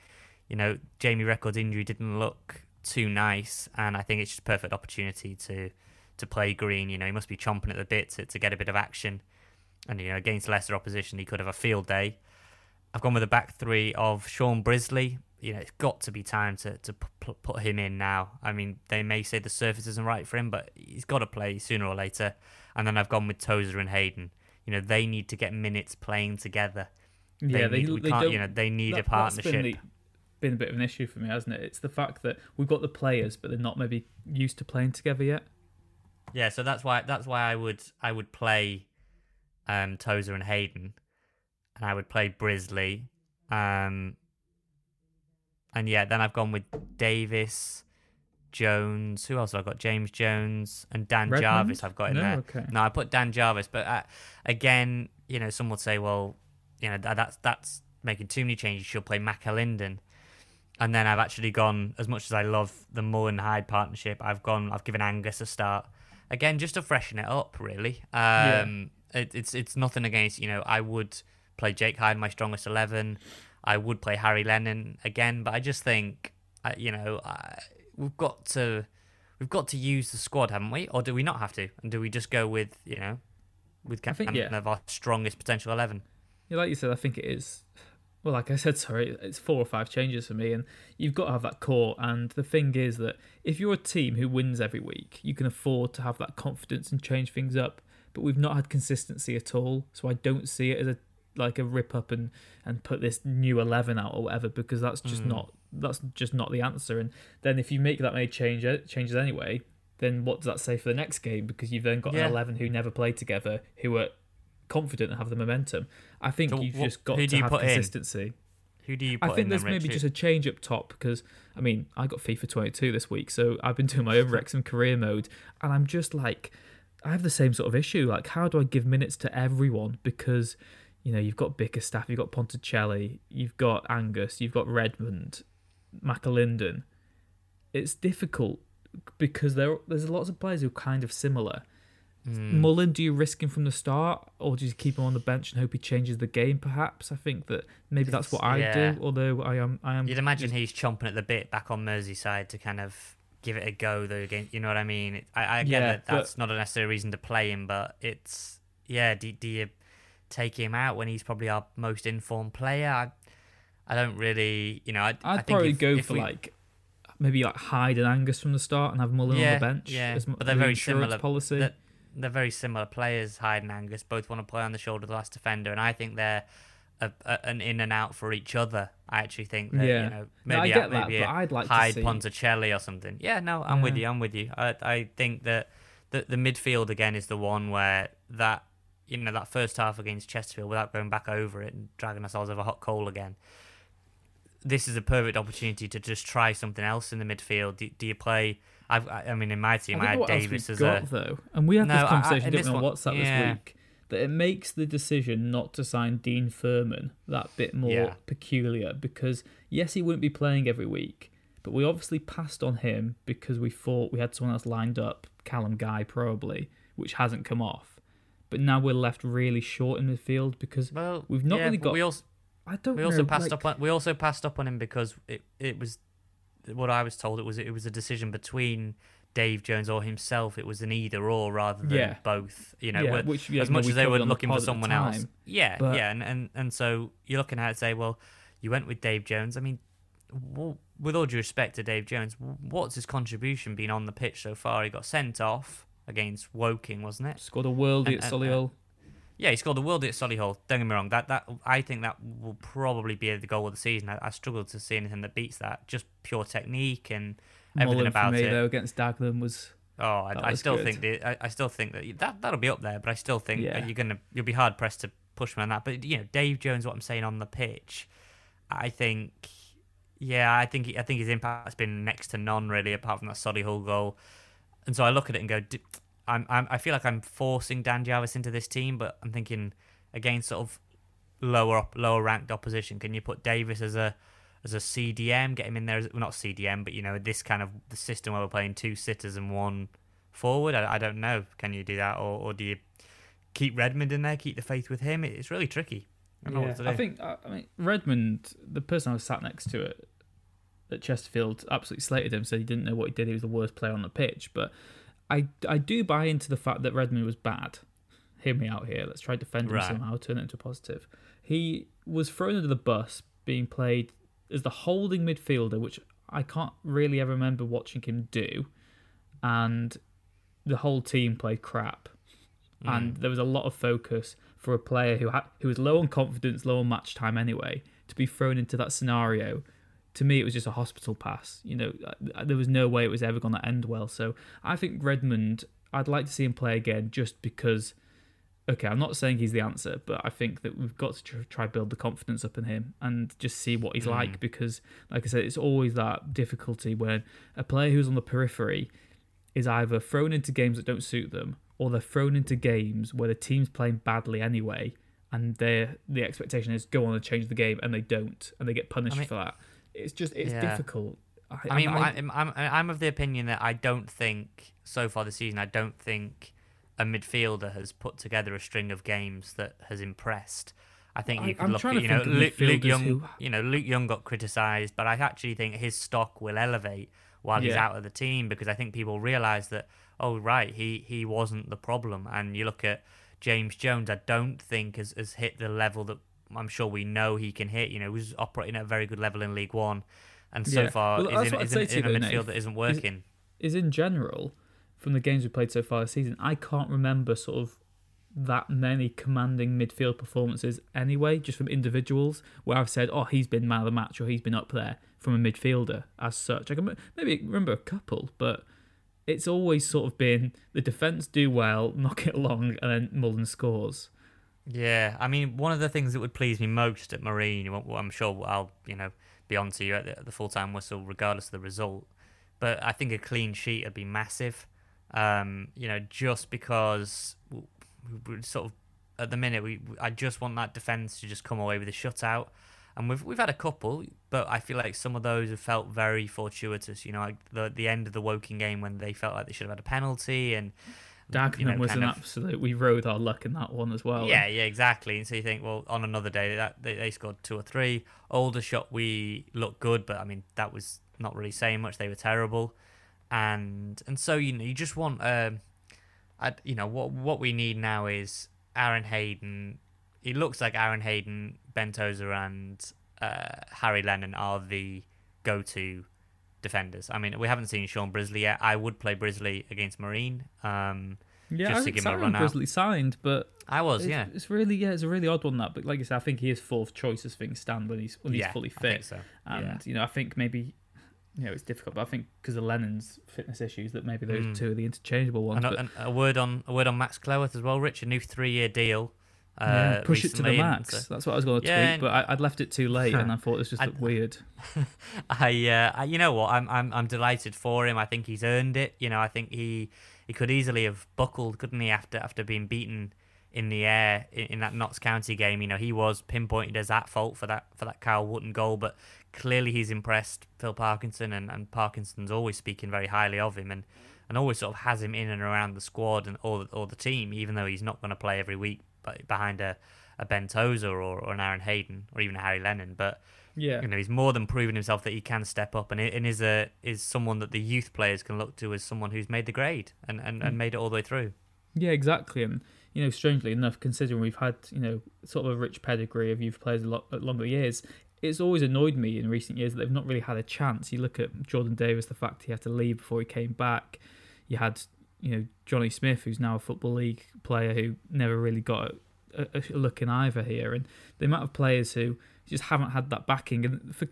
You know, Jamie Reckord's injury didn't look too nice, and I think it's just a perfect opportunity to to play Green. You know, he must be chomping at the bit to, to get a bit of action, and you know, against lesser opposition, he could have a field day. I've gone with a back three of Shaun Brisley. You know, it's got to be time to, to p- put him in now. I mean, they may say the surface isn't right for him, but he's got to play sooner or later. And then I've gone with Tozer and Hayden. You know, they need to get minutes playing together. Yeah, they, need, they can't, don't. you know, they need that- a partnership. Been, the, been a bit of an issue for me, hasn't it? It's the fact that we've got the players, but they're not maybe used to playing together yet. Yeah, so that's why that's why I would I would play um Tozer and Hayden and I would play Brisley. Um and yeah, then I've gone with Davies, Jones. Who else have I got? James Jones and Dan Redmond? Jarvis. I've got in No? there. Okay. No, I put Dan Jarvis, but uh, again, you know, some would say, well, you know, that, that's that's making too many changes. You should play McAlinden. And then I've actually gone as much as I love the Mullin Hyde partnership. I've gone. I've given Angus a start again, just to freshen it up. Really, um, it, it's it's nothing against you know. I would play Jake Hyde my strongest eleven. I would play Harry Lennon again, but I just think uh, you know I, we've got to we've got to use the squad, haven't we? Or do we not have to? And do we just go with you know with I think, yeah. of our strongest potential eleven? Yeah, like you said, I think it is. Well, like I said, sorry, it's four or five changes for me, and you've got to have that core. And the thing is that if you're a team who wins every week, you can afford to have that confidence and change things up. But we've not had consistency at all, so I don't see it as a like a rip up and and put this new eleven out or whatever because that's just Mm. not that's just not the answer. And then if you make that many change changes anyway, then what does that say for the next game? Because you've then got Yeah. an eleven who never played together who are confident and have the momentum. I think So you've what- just got to have put in? consistency. Who do you I think in there's then, maybe Richie? just a change up top because I mean I got FIFA 22 this week, so I've been doing my own Wrexham career mode, and I'm just like, I have the same sort of issue. Like, how do I give minutes to everyone? Because you know you've got Bickerstaff, you've got Ponticelli, you've got Angus, you've got Redmond, McAlinden. It's difficult because there there's lots of players who are kind of similar. Hmm. Mullin, do you risk him from the start, or do you keep him on the bench and hope he changes the game? Perhaps I think that maybe that's what I Yeah. do. Although I am, I am. You'd imagine he's chomping at the bit back on Merseyside to kind of give it a go, though. Again, you know what I mean? It- I, I get Yeah, that but- that's not a necessary reason to play him, but it's yeah. Do, do you take him out when he's probably our most informed player? I, I don't really, you know. I, I'd think probably if- go if for we- like maybe like Hyde and Angus from the start and have Mullin yeah, on the bench. Yeah, as but they're very similar. policy. They're, they're very similar players. Hyde and Angus both want to play on the shoulder of the last defender, and I think they're a, a, an in and out for each other. I actually think that Yeah. you know No, I maybe get a- that, maybe but a I'd like to Hyde see- Ponticelli or something. Yeah, no, I'm with you. I'm with you. I I think that the the midfield again is the one where that you know that first half against Chesterfield without going back over it and dragging ourselves over hot coal again. This is a perfect opportunity to just try something else in the midfield. Do, do you play? I've, I I mean, in my team, I I, had Davies we've as got a though, and we had No, this I- I- conversation in didn't this we, on one- WhatsApp yeah. this week. That it makes the decision not to sign Dean Furman that bit more Yeah. peculiar because yes, he wouldn't be playing every week, but we obviously passed on him because we thought we had someone else lined up, Callum Guy probably, which hasn't come off. But now we're left really short in midfield because Well, we've not yeah, really got. We also I don't we know. also passed like- up on we also passed up on him because it, it was what I was told it was it was a decision between Dave Jones or himself. It was an either or rather than Yeah. both. You know, Yeah, which, yeah, as much as they were the looking for someone else. Yeah, but- yeah, and, and and so you're looking at it, say, well, you went with Dave Jones. I mean, with all due respect to Dave Jones, what's his contribution been on the pitch so far? He got sent off against Woking, wasn't it? Scored a worldie And- at and- Solihull. Yeah, he scored a worldie at Solihull. Don't get me wrong. That that I think that will probably be the goal of the season. I, I struggle to see anything that beats that. Just pure technique and everything Mullin about for me it. though against Dagenham was. Oh, I, I still good. think the, I, I still think that that that'll be up there, but I still think Yeah. you're gonna you'll be hard pressed to push him on that. But you know, Dave Jones, what I'm saying on the pitch, I think, yeah, I think I think his impact's been next to none really, apart from that Solihull goal. And so I look at it and go, "D- I'm, I'm I feel like I'm forcing Dan Jarvis into this team, but I'm thinking against sort of lower up, lower ranked opposition. Can you put Davies as a as a CDM, get him in there as well, not CDM, but you know this kind of the system where we're playing two sitters and one forward. I, I don't know. Can you do that, or, or do you keep Redmond in there, keep the faith with him? It's really tricky. I don't know what to do. I think I I mean Redmond, the person I was sat next to at, at Chesterfield, absolutely slated him. Said he didn't know what he did. He was the worst player on the pitch. But I I do buy into the fact that Redmond was bad. Hear me out here. Let's try to defend him Right. somehow. Turn it into a positive. He was thrown under the bus, being played as the holding midfielder, which I can't really ever remember watching him do, and the whole team played crap and there was a lot of focus for a player who had who was low on confidence, low on match time anyway, to be thrown into that scenario. To me, it was just a hospital pass. You know, uh, there was no way it was ever going to end well. So I think Redmond, I'd like to see him play again, just because. Okay, I'm not saying he's the answer, but I think that we've got to tr- try build the confidence up in him and just see what he's Mm. like. Because, like I said, it's always that difficulty when a player who's on the periphery is either thrown into games that don't suit them or they're thrown into games where the team's playing badly anyway and they the expectation is go on and change the game and they don't and they get punished mean- for that it's just it's Yeah. difficult I mean, I, am I'm, I'm of the opinion that I don't think so far this season. I don't think a midfielder has put together a string of games that has impressed. I think you I- could look at you know Luke, Luke Young. who- You know Luke Young got criticised, but I actually think his stock will elevate while he's out of the team because I think people realise that oh right he he wasn't the problem. And you look at James Jones, I don't think has has hit the level that I'm sure we know he can hit. You know, he was operating at a very good level in League One, and so Yeah. far Well, is in, is in, in a midfield that isn't is- working. is in general from the games we played so far this season i can't remember sort of that many commanding midfield performances anyway just from individuals where i've said oh he's been man of the match or he's been up there from a midfielder as such i can maybe remember a couple but it's always sort of been the defense do well knock it along and then mullin scores Yeah, I mean, one of the things that would please me most at Marine, I'm sure I'll, you know, be on to you at the, the full time whistle, regardless of the result. But I think a clean sheet would be massive. Um, you know, just because we, sort of at the minute, we I just want that defense to just come away with a shutout. And we've we've had a couple, but I feel like some of those have felt very fortuitous. You know, like the the end of the Woking game when they felt like they should have had a penalty, and Dagenham you know, was an of- absolute. We rode our luck in that one as well. yeah, yeah, exactly. And so you think, well, on another day, that they, they scored two or three. Older shot, we looked good, but I mean, that was not really saying much. They were terrible, and and so you know, you just want, um, I, you know, what what we need now is Aaron Hayden. It looks like Aaron Hayden, Ben Tozer, and uh, Harry Lennon are the go-to defenders. I mean, we haven't seen Shaun Brisley yet. I would play Brisley against Marine. Um, Yeah, just I to give him a run out. Brisley signed, but I was, it's, yeah. It's really yeah, it's a really odd one that. But like I said, I think he is fourth choice as things stand when he's when he's Yeah, fully I fit. think so, And yeah. you know, I think maybe you know it's difficult, but I think because of Lennon's fitness issues, that maybe those Mm. two are the interchangeable ones. And, and a word on a word on Max Cleworth as well, Rich. A new three-year deal. Uh, yeah, push it to the recently, and max. That's what I was going to Yeah, tweet, but I, I'd left it too late, and I thought it was just I- weird. I, uh, I, you know what? I'm, I'm, I'm delighted for him. I think he's earned it. You know, I think he, he could easily have buckled, couldn't he? After, after being beaten in the air in, in that Notts County game, you know, he was pinpointed as at fault for that, for that Kyle Wootton goal. But clearly, he's impressed Phil Parkinson, and, and Parkinson's always speaking very highly of him, and, and always sort of has him in and around the squad and or, or the team, even though he's not going to play every week, but behind a, a Ben Tozer or, or an Aaron Hayden or even a Harry Lennon. But Yeah, you know, he's more than proven himself that he can step up, and and is a is someone that the youth players can look to as someone who's made the grade and and, and mm. made it all the way through. Yeah, exactly, and you know, strangely enough, considering we've had you know sort of a rich pedigree of youth players a lot longer years, it's always annoyed me in recent years that they've not really had a chance. You look at Jordan Davies, the fact he had to leave before he came back. You had you know Johnny Smith, who's now a football league player who never really got a, a, a look in either here, and the amount of players who just haven't had that backing. And for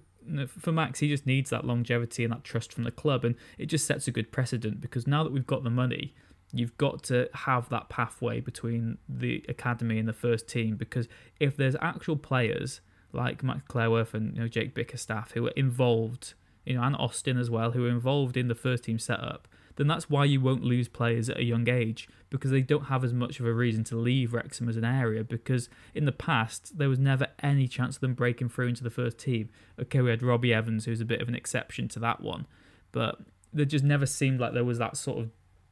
for Max, he just needs that longevity and that trust from the club, and it just sets a good precedent because now that we've got the money, you've got to have that pathway between the academy and the first team. Because if there's actual players like Max Cleworth and you know Jake Bickerstaff who were involved, you know, and Austin as well, who are involved in the first team setup, then that's why you won't lose players at a young age because they don't have as much of a reason to leave Wrexham as an area. Because in the past, there was never any chance of them breaking through into the first team. Okay, we had Robbie Evans, who's a bit of an exception to that one, but there just never seemed like there was that sort of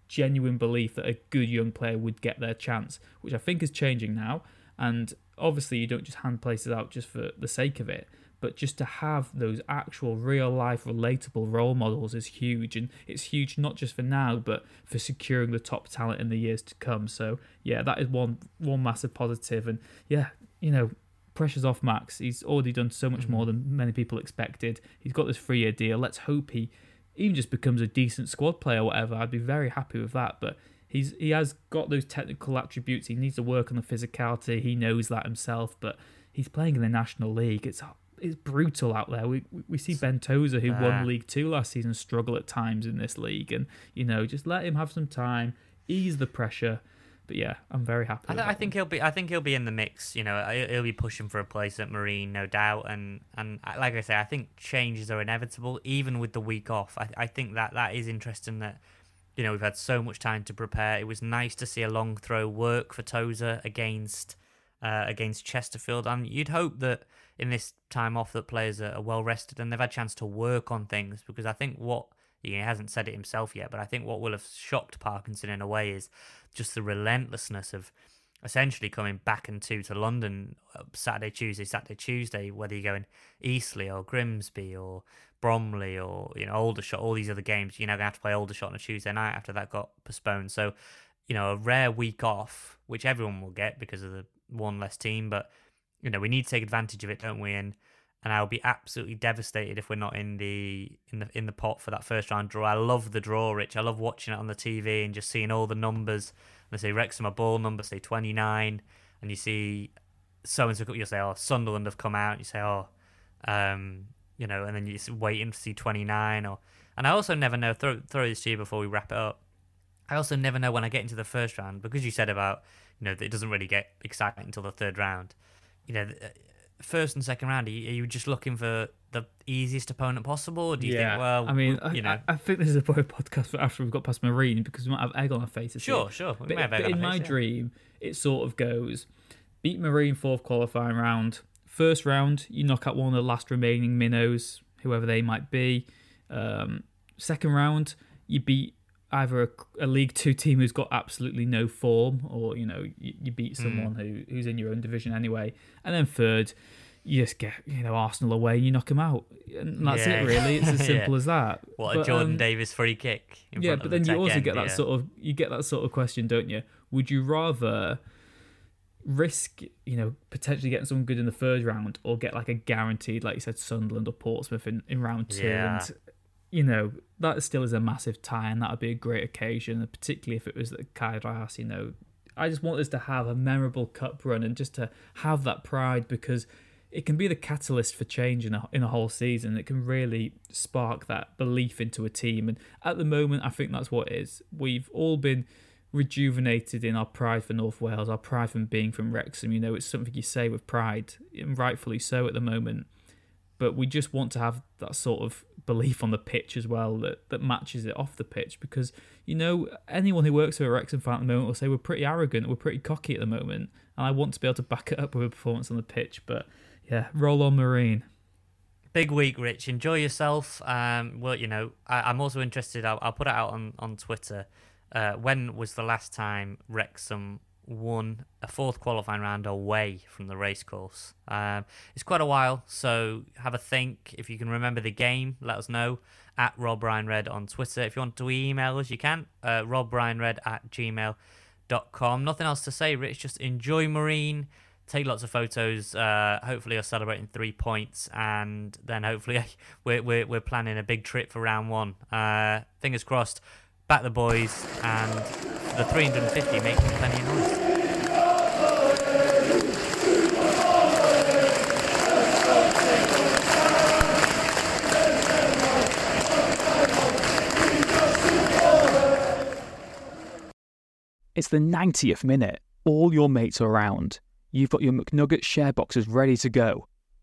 genuine belief that a good young player would get their chance, which I think is changing now. And obviously, you don't just hand places out just for the sake of it but just to have those actual real life relatable role models is huge and it's huge not just for now but for securing the top talent in the years to come. So yeah that is one one massive positive and yeah you know pressure's off max. He's already done so much more mm-hmm. than many people expected. He's got this three year deal. Let's hope he even just becomes a decent squad player or whatever i'd be very happy with that but he's he has got those technical attributes he needs to work on the physicality he knows that himself but he's playing in the national league it's it's brutal out there. We we see Ben Tozer, who won League Two last season, struggle at times in this league, and you know, just let him have some time, ease the pressure. But yeah, I'm very happy. I, th- I think he'll be. I think he'll be in the mix. You know, he'll be pushing for a place at Marine, no doubt. And and like I say, I think changes are inevitable, even with the week off. I I think that that is interesting. That you know we've had so much time to prepare. It was nice to see a long throw work for Tozer against uh, against Chesterfield. And you'd hope that in this time off that players are, well rested and they've had a chance to work on things because I think what he hasn't said it himself yet, but I think what will have shocked Parkinson in a way is just the relentlessness of essentially coming back and two to London uh, Saturday, Tuesday, Saturday, Tuesday, whether you're going Eastleigh or Grimsby or Bromley or you know Aldershot, all these other games, you're now gonna have to play Aldershot on a Tuesday night after that got postponed. So, you know, a rare week off, which everyone will get because of the one less team, but you know we need to take advantage of it, don't we? And and I'll be absolutely devastated if we're not in the in the in the pot for that first round draw. I love the draw, Rich. I love watching it on the TV and just seeing all the numbers. They say Wrexham a ball number, say twenty nine, and you see so and so. You'll say, oh, Sunderland have come out. You say, oh, um, you know, and then you're waiting to see twenty nine. Or and I also never know. Throw throw this to you before we wrap it up. I also never know when I get into the first round because you said about you know it doesn't really get exciting until the third round you know, first and second round, are you, are you just looking for the easiest opponent possible? Or do you yeah. think, well, I mean, you know, I, I, think this is a podcast for after we've got past Marine because we might have egg on our faces. Sure, sure. We but, but in my dream, it sort of goes beat Marine fourth qualifying round. First round, you knock out one of the last remaining minnows, whoever they might be. Um, second round, you beat either a, a, League Two team who's got absolutely no form, or you know you, you beat hmm. someone mm. who who's in your own division anyway, and then third, you just get you know Arsenal away and you knock them out, and that's yeah. it really. It's as simple yeah. as that. What but, a Jordan um, Davies free kick! yeah, but then the you also end, get that yeah. sort of you get that sort of question, don't you? Would you rather? risk, you know, potentially getting someone good in the third round or get like a guaranteed, like you said, Sunderland or Portsmouth in, in round two. Yeah. And you know, that still is a massive tie, and that would be a great occasion, particularly if it was the Kairas, you know. I just want us to have a memorable cup run and just to have that pride because it can be the catalyst for change in a, in a whole season. It can really spark that belief into a team. And at the moment, I think that's what it is. We've all been rejuvenated in our pride for North Wales, our pride from being from Wrexham. You know, it's something you say with pride, and rightfully so at the moment. But we just want to have that sort of belief on the pitch as well that, that matches it off the pitch because you know anyone who works for a Wrexham fan at the moment will say we're pretty arrogant, we're pretty cocky at the moment, and I want to be able to back it up with a performance on the pitch. But yeah, roll on Marine. Big week, Rich. Enjoy yourself. Um, well, you know, I, am also interested. I'll, I'll, put it out on on Twitter. Uh, when was the last time Wrexham won a fourth qualifying round away from the racecourse. Um, it's quite a while, so have a think. If you can remember the game, let us know at Rob Ryan Red on Twitter. If you want to email us, you can. Uh, RobRyanRed at gmail.com. Nothing else to say, Rich. Just enjoy Marine. Take lots of photos. Uh, hopefully, you're celebrating three points, and then hopefully, we're, we're, we're planning a big trip for round one. Uh, fingers crossed. Back the boys, and the 350 making plenty of noise. It's the 90th minute. All your mates are around. You've got your McNugget share boxes ready to go.